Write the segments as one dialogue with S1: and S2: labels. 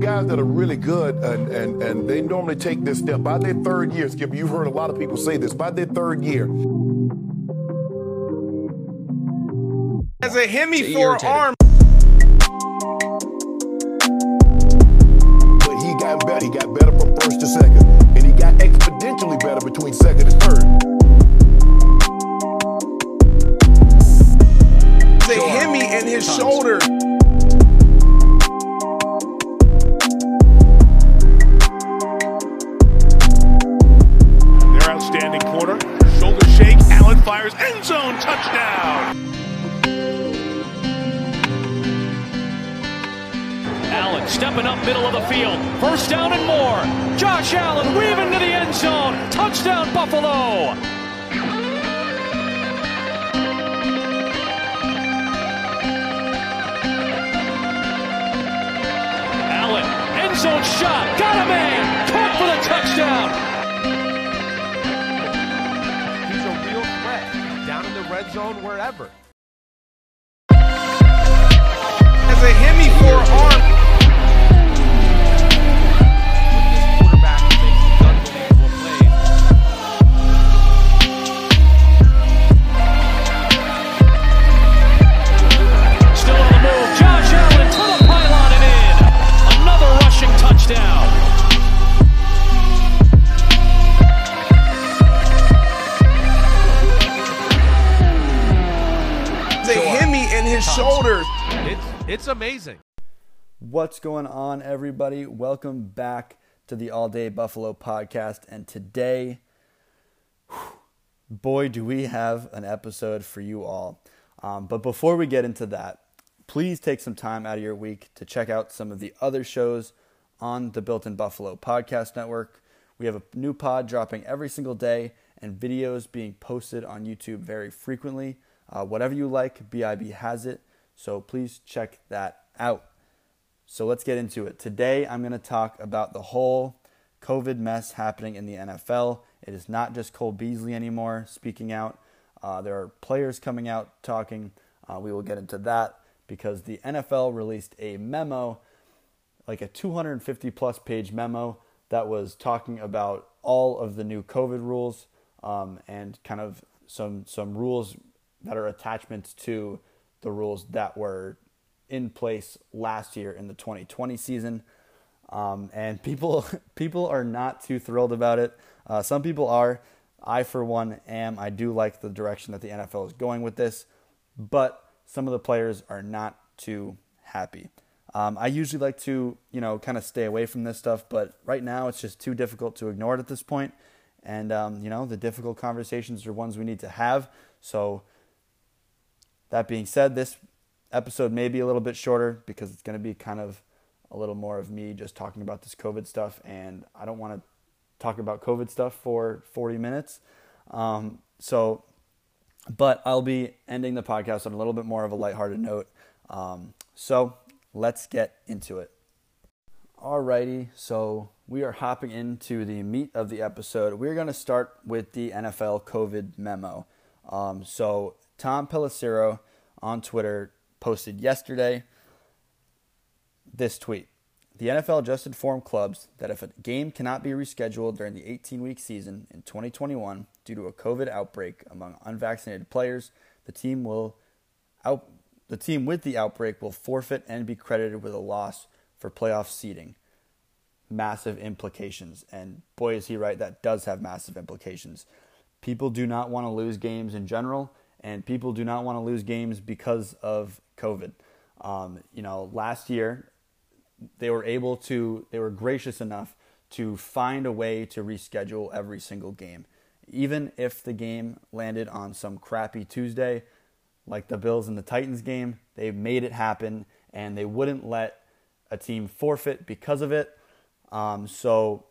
S1: Guys that are really good and, and, and they normally take this step by their third year, Skip, you've heard a lot of people say this, by their third year.
S2: As a Hemi forearm.
S1: But he got better. He got better from first to second. And he got exponentially better between second and third.
S2: As a Hemi in his shoulder.
S3: Their outstanding corner. Shoulder shake. Allen fires. End zone touchdown.
S4: Allen stepping up middle of the field. First down and more. Josh Allen weaving to the end zone. Touchdown Buffalo. Allen, end zone shot. Got a man.
S5: Red zone, wherever. It's amazing.
S6: What's going on, everybody? Welcome back to the All Day Buffalo podcast. And today, boy, do we have an episode for you all. Um, but before we get into that, please take some time out of your week to check out some of the other shows on the Built in Buffalo podcast network. We have a new pod dropping every single day and videos being posted on YouTube very frequently. Uh, whatever you like, BIB has it. So please check that out. So let's get into it. Today, I'm going to talk about the whole COVID mess happening in the NFL. It is not just Cole Beasley anymore speaking out. Uh, there are players coming out talking. Uh, we will get into that because the NFL released a memo, like a 250 plus page memo, that was talking about all of the new COVID rules um, and kind of some some rules that are attachments to the rules that were in place last year in the 2020 season. Um, and people people are not too thrilled about it. Uh, some people are. I, for one, am. I do like the direction that the NFL is going with this, but some of the players are not too happy. Um, I usually like to, you know, kind of stay away from this stuff, but right now it's just too difficult to ignore it at this point. And um, you know, the difficult conversations are ones we need to have. So, that being said, this episode may be a little bit shorter because it's going to be kind of a little more of me just talking about this COVID stuff, and I don't want to talk about COVID stuff for 40 minutes. Um, so, but I'll be ending the podcast on a little bit more of a lighthearted note. Um, so let's get into it. Alrighty, so we are hopping into the meat of the episode. We're going to start with the NFL COVID memo. Um, so Tom Pelissero on Twitter posted yesterday this tweet. The NFL just informed clubs that if a game cannot be rescheduled during the 18 week season in 2021 due to a COVID outbreak among unvaccinated players, the team will out, the team with the outbreak will forfeit and be credited with a loss for playoff seeding. Massive implications. And boy, is he right, that does have massive implications. People do not want to lose games in general, and people do not want to lose games because of COVID. Um, you know, last year they were able to, they were gracious enough to find a way to reschedule every single game. Even if the game landed on some crappy Tuesday, like the Bills and the Titans game, they made it happen and they wouldn't let a team forfeit because of it. Um, so,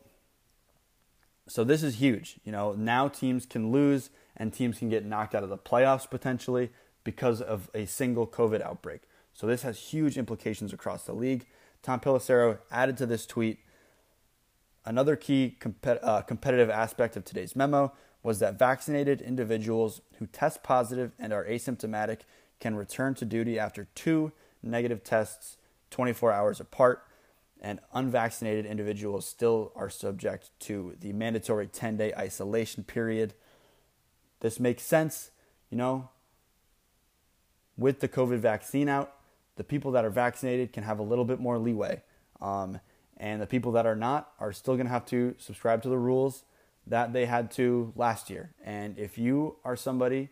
S6: so this is huge. You know, now teams can lose and teams can get knocked out of the playoffs potentially because of a single COVID outbreak. So this has huge implications across the league. Tom Pelissero added to this tweet another key uh, competitive aspect of today's memo was that vaccinated individuals who test positive and are asymptomatic can return to duty after two negative tests 24 hours apart, and unvaccinated individuals still are subject to the mandatory 10 day isolation period. This makes sense, you know, with the COVID vaccine out, the people that are vaccinated can have a little bit more leeway. Um, and the people that are not are still going to have to subscribe to the rules that they had to last year. And if you are somebody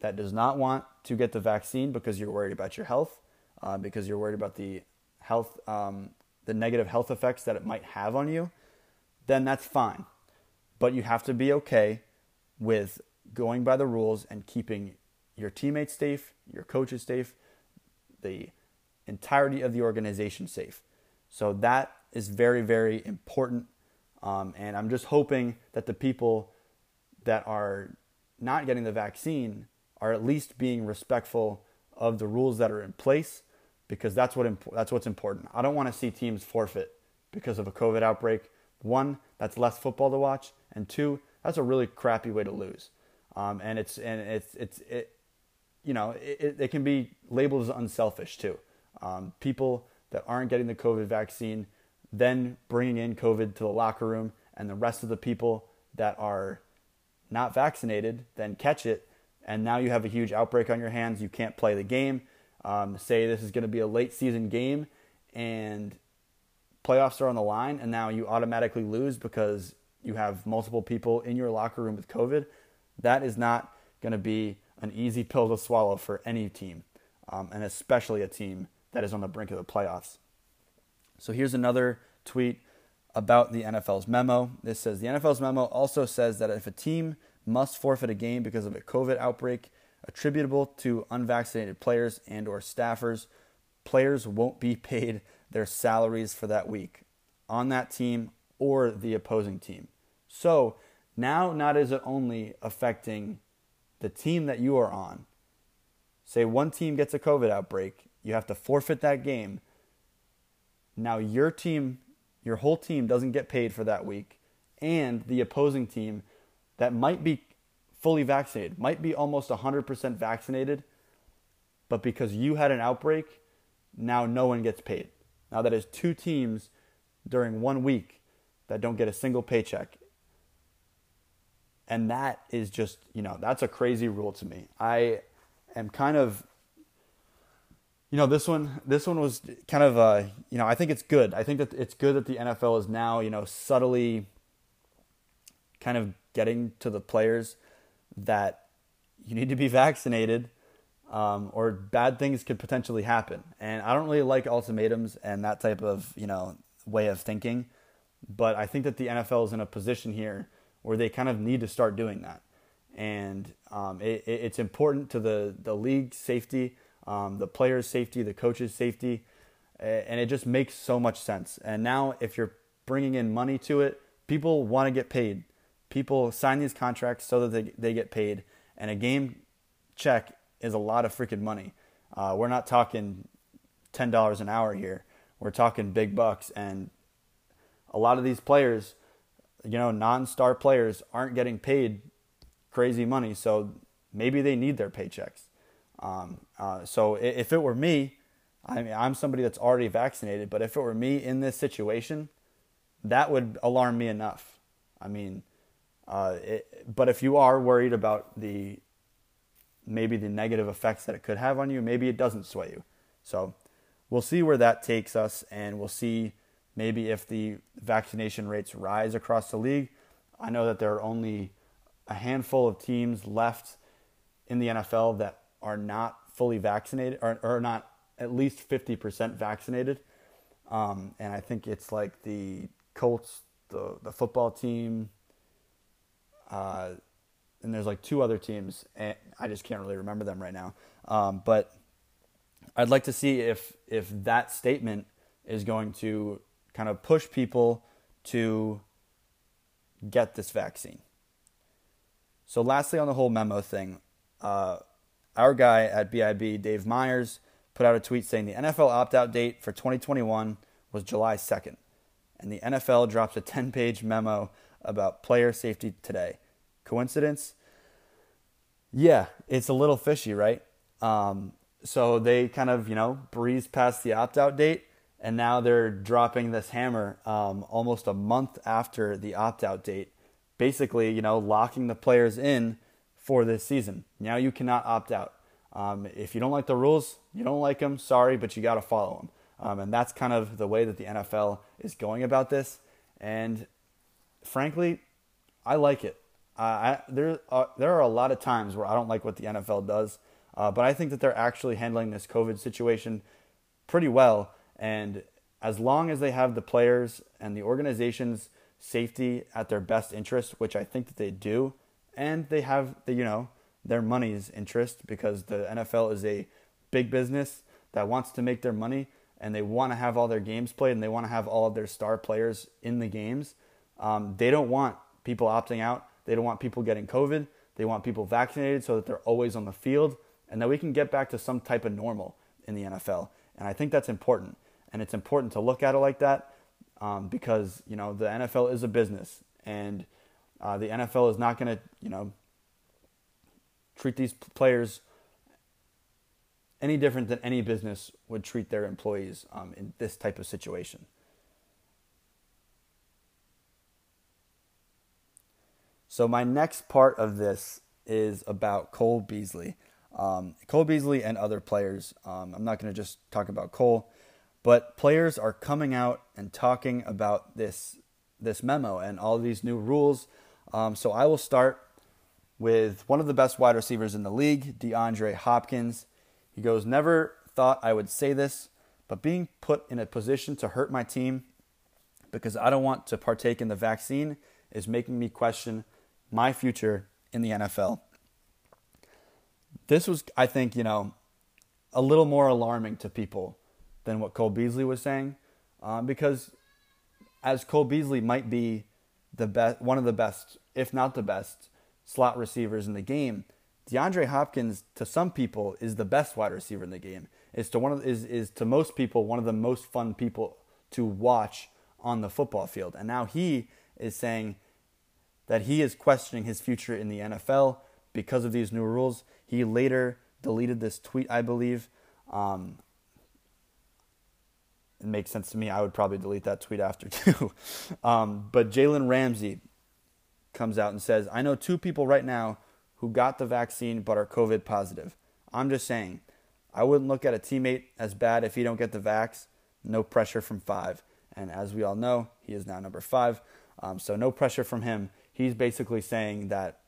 S6: that does not want to get the vaccine because you're worried about your health, uh, because you're worried about the health, um, the negative health effects that it might have on you, then that's fine. But you have to be okay with going by the rules and keeping your teammates safe, your coaches safe, the entirety of the organization safe. So that is very, very important. Um, and I'm just hoping that the people that are not getting the vaccine are at least being respectful of the rules that are in place because that's what that's what's important. I don't want to see teams forfeit because of a COVID outbreak. One, that's less football to watch, and two, that's a really crappy way to lose. Um, and it's and it's it's it, you know, it, it can be labeled as unselfish too. Um, people that aren't getting the COVID vaccine, then bringing in COVID to the locker room, and the rest of the people that are not vaccinated then catch it, and now you have a huge outbreak on your hands. You can't play the game. Um, say this is going to be a late season game, and playoffs are on the line, and now you automatically lose because you have multiple people in your locker room with COVID. That is not going to be an easy pill to swallow for any team, um, and especially a team that is on the brink of the playoffs. So here's another tweet about the NFL's memo. This says the NFL's memo also says that if a team must forfeit a game because of a COVID outbreak attributable to unvaccinated players and or staffers, players won't be paid their salaries for that week on that team or the opposing team. So now not is it only affecting the team that you are on. Say one team gets a COVID outbreak, you have to forfeit that game. Now your team, your whole team doesn't get paid for that week, and the opposing team that might be fully vaccinated, might be almost 100% vaccinated, but because you had an outbreak, now no one gets paid. Now that is two teams during one week that don't get a single paycheck and that is just you know that's a crazy rule to me. I am kind of you know this one this one was kind of uh you know i think it's good. I think that it's good that the nfl is now you know subtly kind of getting to the players that you need to be vaccinated um, or bad things could potentially happen. And i don't really like ultimatums and that type of you know way of thinking but i think that the nfl is in a position here where they kind of need to start doing that. And um, it, it's important to the, the league safety, um, the players' safety, the coaches' safety, and it just makes so much sense. And now, if you're bringing in money to it, people want to get paid. People sign these contracts so that they, they get paid, and a game check is a lot of freaking money. Uh, we're not talking ten dollars an hour here. We're talking big bucks, and a lot of these players you know, non-star players aren't getting paid crazy money, so maybe they need their paychecks. Um, uh, so if it were me, I mean, I'm somebody that's already vaccinated, but if it were me in this situation, that would alarm me enough. I mean, uh, it, but if you are worried about the maybe the negative effects that it could have on you, maybe it doesn't sway you. So we'll see where that takes us, and we'll see maybe if the vaccination rates rise across the league. I know that there are only a handful of teams left in the NFL that are not fully vaccinated or, or not at least 50% vaccinated. Um, and I think it's like the Colts, the, the football team, uh, and there's like two other teams, and I just can't really remember them right now. Um, but I'd like to see if if that statement is going to kind of push people to get this vaccine. So, lastly, on the whole memo thing, uh, our guy at BIB, Dave Myers, put out a tweet saying the NFL opt out date for 2021 was July 2nd, and the NFL drops a 10 page memo about player safety today. Coincidence? Yeah, it's a little fishy, right? Um, so they kind of, you know, breeze past the opt out date, and now they're dropping this hammer um, almost a month after the opt out date, basically, you know, locking the players in for this season. Now you cannot opt out. Um, if you don't like the rules, you don't like them, sorry, but you got to follow them. Um, and that's kind of the way that the NFL is going about this. And frankly, I like it. Uh, I, there, are, there are a lot of times where I don't like what the NFL does, uh, but I think that they're actually handling this COVID situation pretty well. And as long as they have the players and the organization's safety at their best interest, which I think that they do, and they have the you know their money's interest because the NFL is a big business that wants to make their money and they want to have all their games played and they want to have all of their star players in the games. Um, they don't want people opting out. They don't want people getting COVID. They want people vaccinated so that they're always on the field and that we can get back to some type of normal in the NFL. And I think that's important. And it's important to look at it like that um, because, you know, the NFL is a business and uh, the NFL is not going to, you know, treat these players any different than any business would treat their employees um, in this type of situation. So, my next part of this is about Cole Beasley. Um, Cole Beasley and other players. Um, I'm not going to just talk about Cole, but players are coming out and talking about this this memo and all these new rules. Um, so I will start with one of the best wide receivers in the league, DeAndre Hopkins. He goes, Never thought I would say this, but being put in a position to hurt my team because I don't want to partake in the vaccine is making me question my future in the NFL. This was, I think, you know, a little more alarming to people than what Cole Beasley was saying, uh, because as Cole Beasley might be the best, one of the best, if not the best, slot receivers in the game, DeAndre Hopkins to some people is the best wide receiver in the game. Is to one of is is to most people one of the most fun people to watch on the football field. And now he is saying that he is questioning his future in the NFL because of these new rules. He later deleted this tweet, I believe. Um, it makes sense to me. I would probably delete that tweet after too. um, but Jalen Ramsey comes out and says, I know two people right now who got the vaccine but are COVID positive. I'm just saying, I wouldn't look at a teammate as bad if he don't get the vax. No pressure from five. And as we all know, he is now number five. Um, so no pressure from him he's basically saying that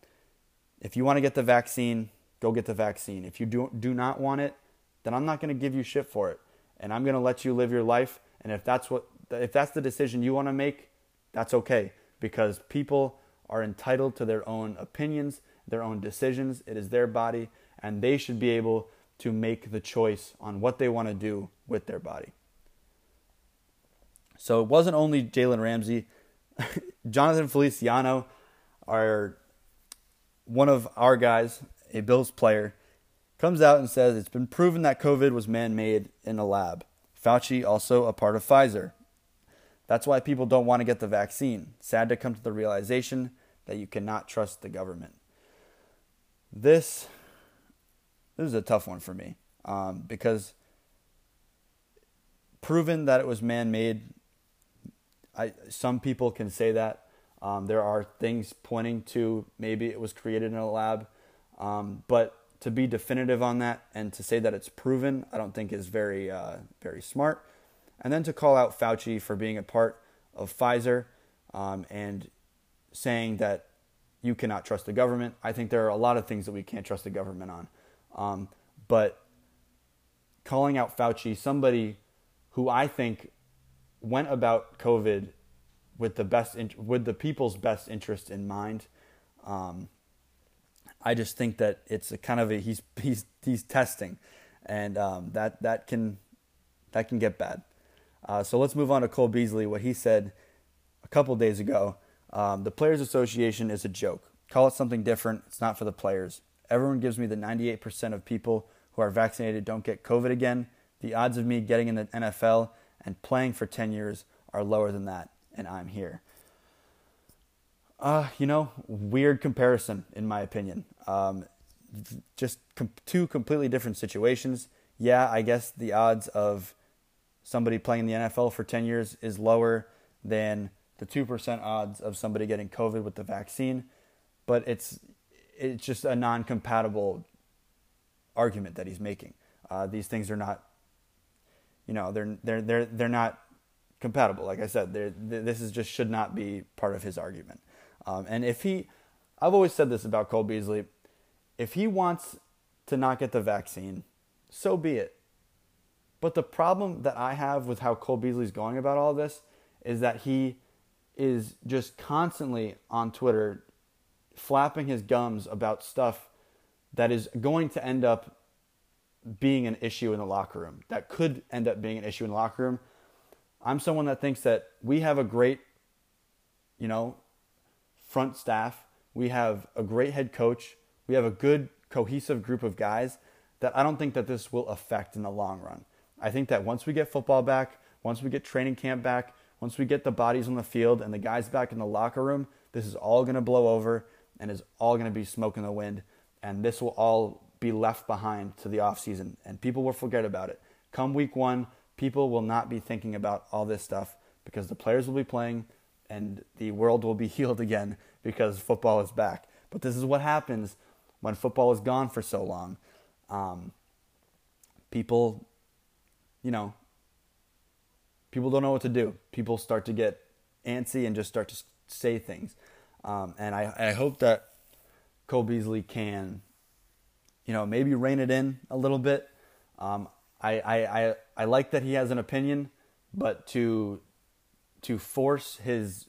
S6: if you want to get the vaccine, go get the vaccine. If you do, do not want it, then I'm not going to give you shit for it. And I'm going to let you live your life. And if that's what if that's the decision you want to make, that's okay because people are entitled to their own opinions, their own decisions. It is their body and they should be able to make the choice on what they want to do with their body. So it wasn't only Jalen Ramsey, Jonathan Feliciano our one of our guys, a Bills player, comes out and says it's been proven that COVID was man-made in a lab. Fauci also a part of Pfizer. That's why people don't want to get the vaccine. Sad to come to the realization that you cannot trust the government. This this is a tough one for me um, because proven that it was man-made. I some people can say that um, there are things pointing to maybe it was created in a lab, um, but to be definitive on that and to say that it's proven, I don't think is very uh, very smart. And then to call out Fauci for being a part of Pfizer um, and saying that you cannot trust the government. I think there are a lot of things that we can't trust the government on, um, but calling out Fauci, somebody who I think went about COVID with the best with the people's best interest in mind. Um, I just think that it's a kind of a he's he's he's testing, and um, that that can that can get bad. Uh, so let's move on to Cole Beasley. What he said a couple days ago: um, the Players Association is a joke. Call it something different. It's not for the players. Everyone gives me the 98% of people who are vaccinated don't get COVID again. The odds of me getting in the NFL and playing for 10 years are lower than that and I'm here. Uh, you know, weird comparison in my opinion. Um, just com- two completely different situations. yeah, I guess the odds of somebody playing in the NFL for 10 years is lower than the 2% odds of somebody getting COVID with the vaccine, but it's it's just a non-compatible argument that he's making. Uh, these things are not, you know, they're they're they're they're not compatible. Like I said, this is just should not be part of his argument. Um, and if he, I've always said this about Cole Beasley, if he wants to not get the vaccine, so be it. But the problem that I have with how Cole Beasley's going about all this is that he is just constantly on Twitter flapping his gums about stuff that is going to end up being an issue in the locker room, that could end up being an issue in the locker room. I'm someone that thinks that we have a great, you know, front staff. We have a great head coach. We have a good cohesive group of guys that I don't think that this will affect in the long run. I think that once we get football back, once we get training camp back, once we get the bodies on the field and the guys back in the locker room, this is all going to blow over and is all going to be smoke in the wind. And this will all be left behind to the offseason and people will forget about it. Come week one, people will not be thinking about all this stuff because the players will be playing and the world will be healed again because football is back. But this is what happens when football is gone for so long. Um, people, you know, people don't know what to do. People start to get antsy and just start to say things. Um, and I, I hope that Cole Beasley can, you know, maybe rein it in a little bit. Um, I, I, I, I like that he has an opinion, but to to force his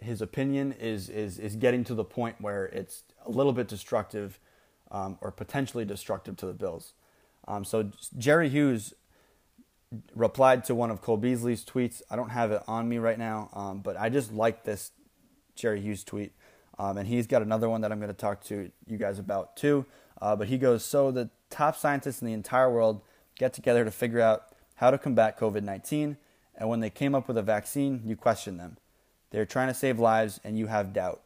S6: his opinion is is is getting to the point where it's a little bit destructive um, or potentially destructive to the Bills. Um, so Jerry Hughes replied to one of Cole Beasley's tweets. I don't have it on me right now, um, but I just like this Jerry Hughes tweet. Um, and he's got another one that I'm going to talk to you guys about too. Uh, but he goes, So the top scientists in the entire world get together to figure out how to combat COVID 19. And when they came up with a vaccine, you question them. They're trying to save lives, and you have doubt.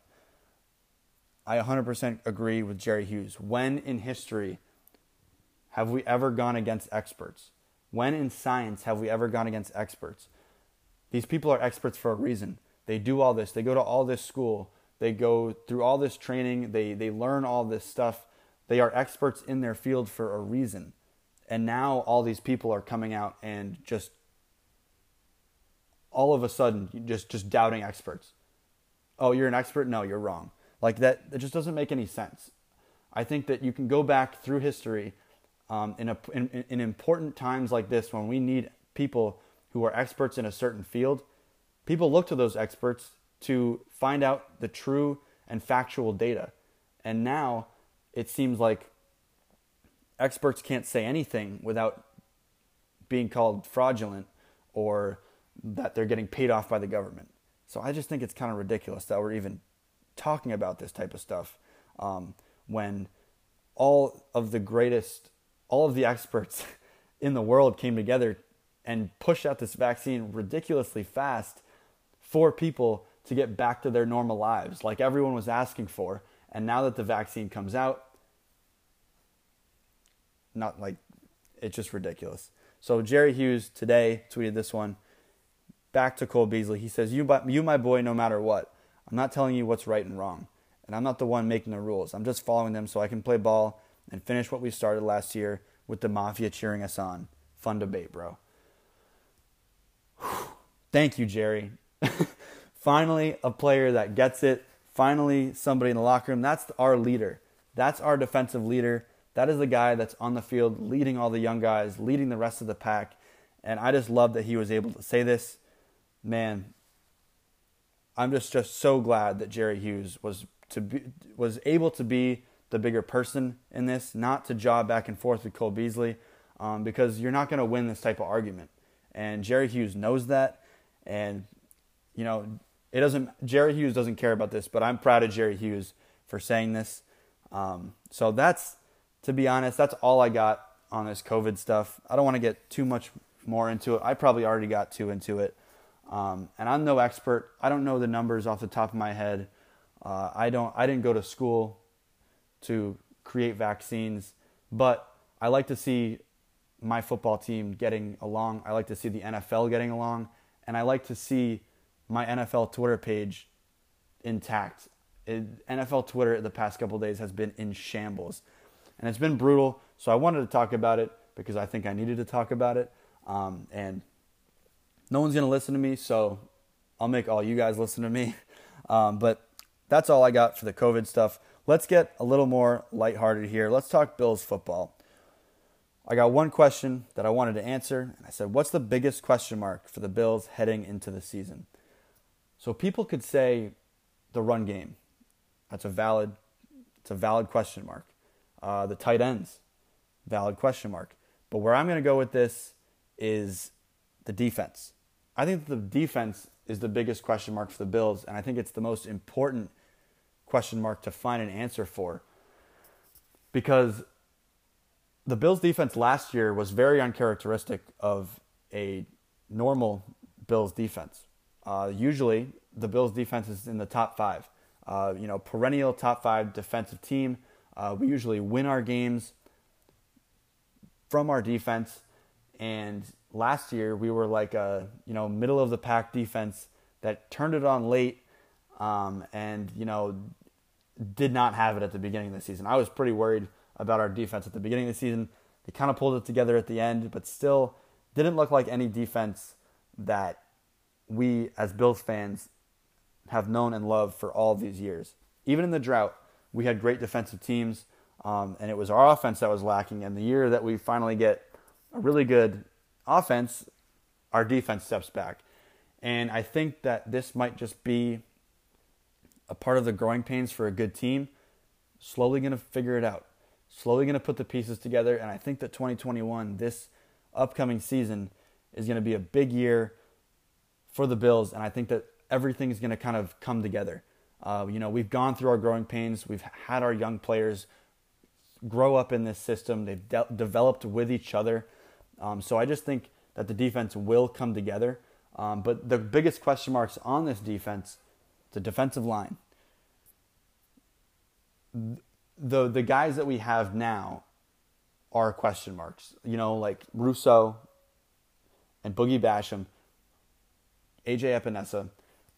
S6: I 100% agree with Jerry Hughes. When in history have we ever gone against experts? When in science have we ever gone against experts? These people are experts for a reason. They do all this, they go to all this school, they go through all this training, they, they learn all this stuff. They are experts in their field for a reason. And now all these people are coming out and just all of a sudden just just doubting experts. Oh, you're an expert? No, you're wrong. Like that, it just doesn't make any sense. I think that you can go back through history um, in, a, in, in important times like this when we need people who are experts in a certain field. People look to those experts to find out the true and factual data. And now it seems like experts can't say anything without being called fraudulent or that they're getting paid off by the government. So I just think it's kind of ridiculous that we're even talking about this type of stuff um, when all of the greatest, all of the experts in the world came together and pushed out this vaccine ridiculously fast for people to get back to their normal lives, like everyone was asking for. And now that the vaccine comes out, not like it's just ridiculous. So Jerry Hughes today tweeted this one. Back to Cole Beasley. He says, "You, you, my boy, no matter what. I'm not telling you what's right and wrong, and I'm not the one making the rules. I'm just following them so I can play ball and finish what we started last year with the mafia cheering us on. Fun debate, bro. Thank you, Jerry. Finally, a player that gets it. Finally, somebody in the locker room. That's our leader. That's our defensive leader. That is the guy that's on the field leading all the young guys, leading the rest of the pack. And I just love that he was able to say this. Man, I'm just just so glad that Jerry Hughes was to be, was able to be the bigger person in this, not to jaw back and forth with Cole Beasley, um, because you're not going to win this type of argument. And Jerry Hughes knows that, and you know it doesn't. Jerry Hughes doesn't care about this, but I'm proud of Jerry Hughes for saying this. Um, so that's, to be honest, that's all I got on this COVID stuff. I don't want to get too much more into it. I probably already got too into it. Um, and I'm no expert. I don't know the numbers off the top of my head. Uh, I don't. I didn't go to school to create vaccines, but I like to see my football team getting along. I like to see the NFL getting along, and I like to see my NFL Twitter page intact. It, NFL Twitter the past couple days has been in shambles, and it's been brutal. So I wanted to talk about it because I think I needed to talk about it. Um, and no one's gonna listen to me, so I'll make all you guys listen to me. Um, but that's all I got for the COVID stuff. Let's get a little more lighthearted here. Let's talk Bills football. I got one question that I wanted to answer, and I said, What's the biggest question mark for the Bills heading into the season? So people could say the run game. That's a valid, it's a valid question mark. Uh, the tight ends, valid question mark. But where I'm going to go with this is the defense. I think the defense is the biggest question mark for the Bills, and I think it's the most important question mark to find an answer for. Because the Bills defense last year was very uncharacteristic of a normal Bills defense. Uh, usually, the Bills defense is in the top five. Uh, you know, perennial top five defensive team. Uh, we usually win our games from our defense, and last year we were like a you know middle of the pack defense that turned it on late, um, and you know did not have it at the beginning of the season. I was pretty worried about our defense at the beginning of the season. They kind of pulled it together at the end, but still didn't look like any defense that we as Bills fans have known and loved for all these years. Even in the drought, we had great defensive teams, um, and it was our offense that was lacking. And the year that we finally get a really good offense, our defense steps back. And I think that this might just be a part of the growing pains for a good team. Slowly going to figure it out. Slowly going to put the pieces together. And I think that 2021, this upcoming season, is going to be a big year for the Bills. And I think that everything is going to kind of come together. Uh, you know, we've gone through our growing pains. We've had our young players grow up in this system. They've de- developed with each other. Um, so I just think that the defense will come together. Um, but the biggest question marks on this defense, the defensive line. The the guys that we have now are question marks. You know, like Rousseau and Boogie Basham, AJ Epenesa.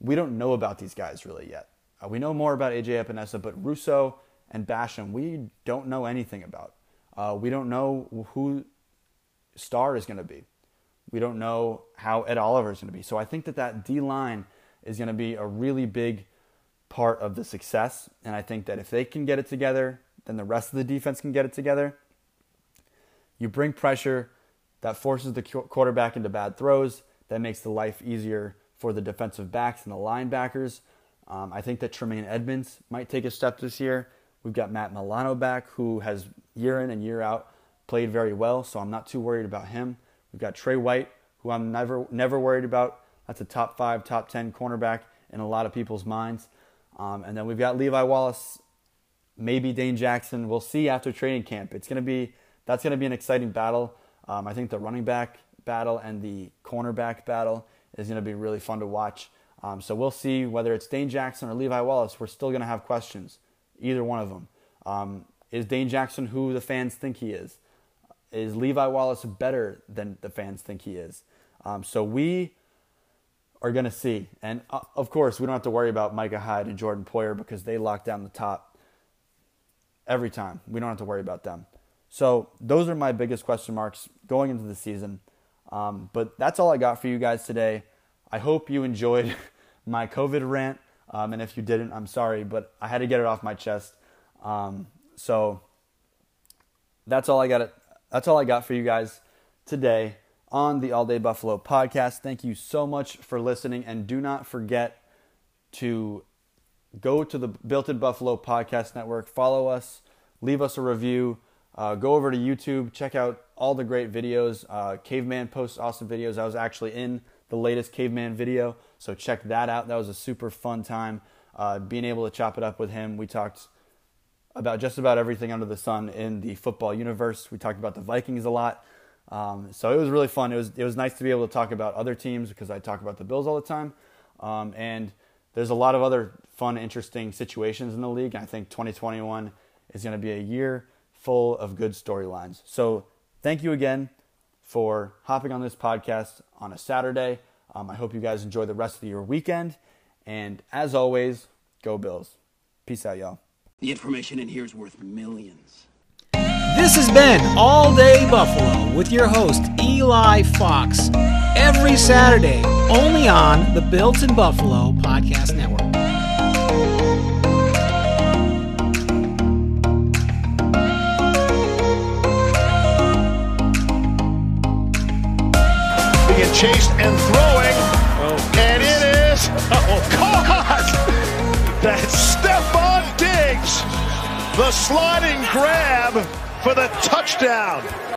S6: We don't know about these guys really yet. Uh, we know more about AJ Epenesa, but Rousseau and Basham, we don't know anything about. Uh, we don't know who Star is going to be. We don't know how Ed Oliver is going to be. So I think that that D line is going to be a really big part of the success. And I think that if they can get it together, then the rest of the defense can get it together. You bring pressure that forces the quarterback into bad throws, that makes the life easier for the defensive backs and the linebackers. Um, I think that Tremaine Edmunds might take a step this year. We've got Matt Milano back, who has year in and year out played very well, so I'm not too worried about him. We've got Tre White, who I'm never never worried about. That's a top five, top ten cornerback in a lot of people's minds. Um, and then we've got Levi Wallace, maybe Dane Jackson. We'll see after training camp. It's gonna be that's gonna be an exciting battle. Um, I think the running back battle and the cornerback battle is gonna be really fun to watch. Um, so we'll see whether it's Dane Jackson or Levi Wallace. We're still gonna have questions, either one of them. Um, is Dane Jackson who the fans think he is? Is Levi Wallace better than the fans think he is? Um, so we are going to see. And uh, of course, we don't have to worry about Micah Hyde and Jordan Poyer because they lock down the top every time. We don't have to worry about them. So those are my biggest question marks going into the season. Um, but that's all I got for you guys today. I hope you enjoyed my COVID rant. Um, and if you didn't, I'm sorry, but I had to get it off my chest. Um, so that's all I got that's all I got for you guys today on the All Day Buffalo podcast. Thank you so much for listening, and do not forget to go to the Built in Buffalo podcast network, follow us, leave us a review, uh, go over to YouTube, check out all the great videos. Uh, Caveman posts awesome videos. I was actually in the latest Caveman video, so check that out. That was a super fun time uh, being able to chop it up with him. We talked about just about everything under the sun in the football universe. We talked about the Vikings a lot. Um, so it was really fun. It was it was nice to be able to talk about other teams because I talk about the Bills all the time. Um, and there's a lot of other fun, interesting situations in the league. And I think 2021 is going to be a year full of good storylines. So thank you again for hopping on this podcast on a Saturday. Um, I hope you guys enjoy the rest of your weekend. And as always, go Bills. Peace out, y'all.
S7: The information in here is worth millions.
S8: This has been All Day Buffalo with your host, Eli Fox. Every Saturday, only on the Built in Buffalo Podcast Network.
S3: Being chased and throwing. Oh. and it is The sliding grab for the touchdown.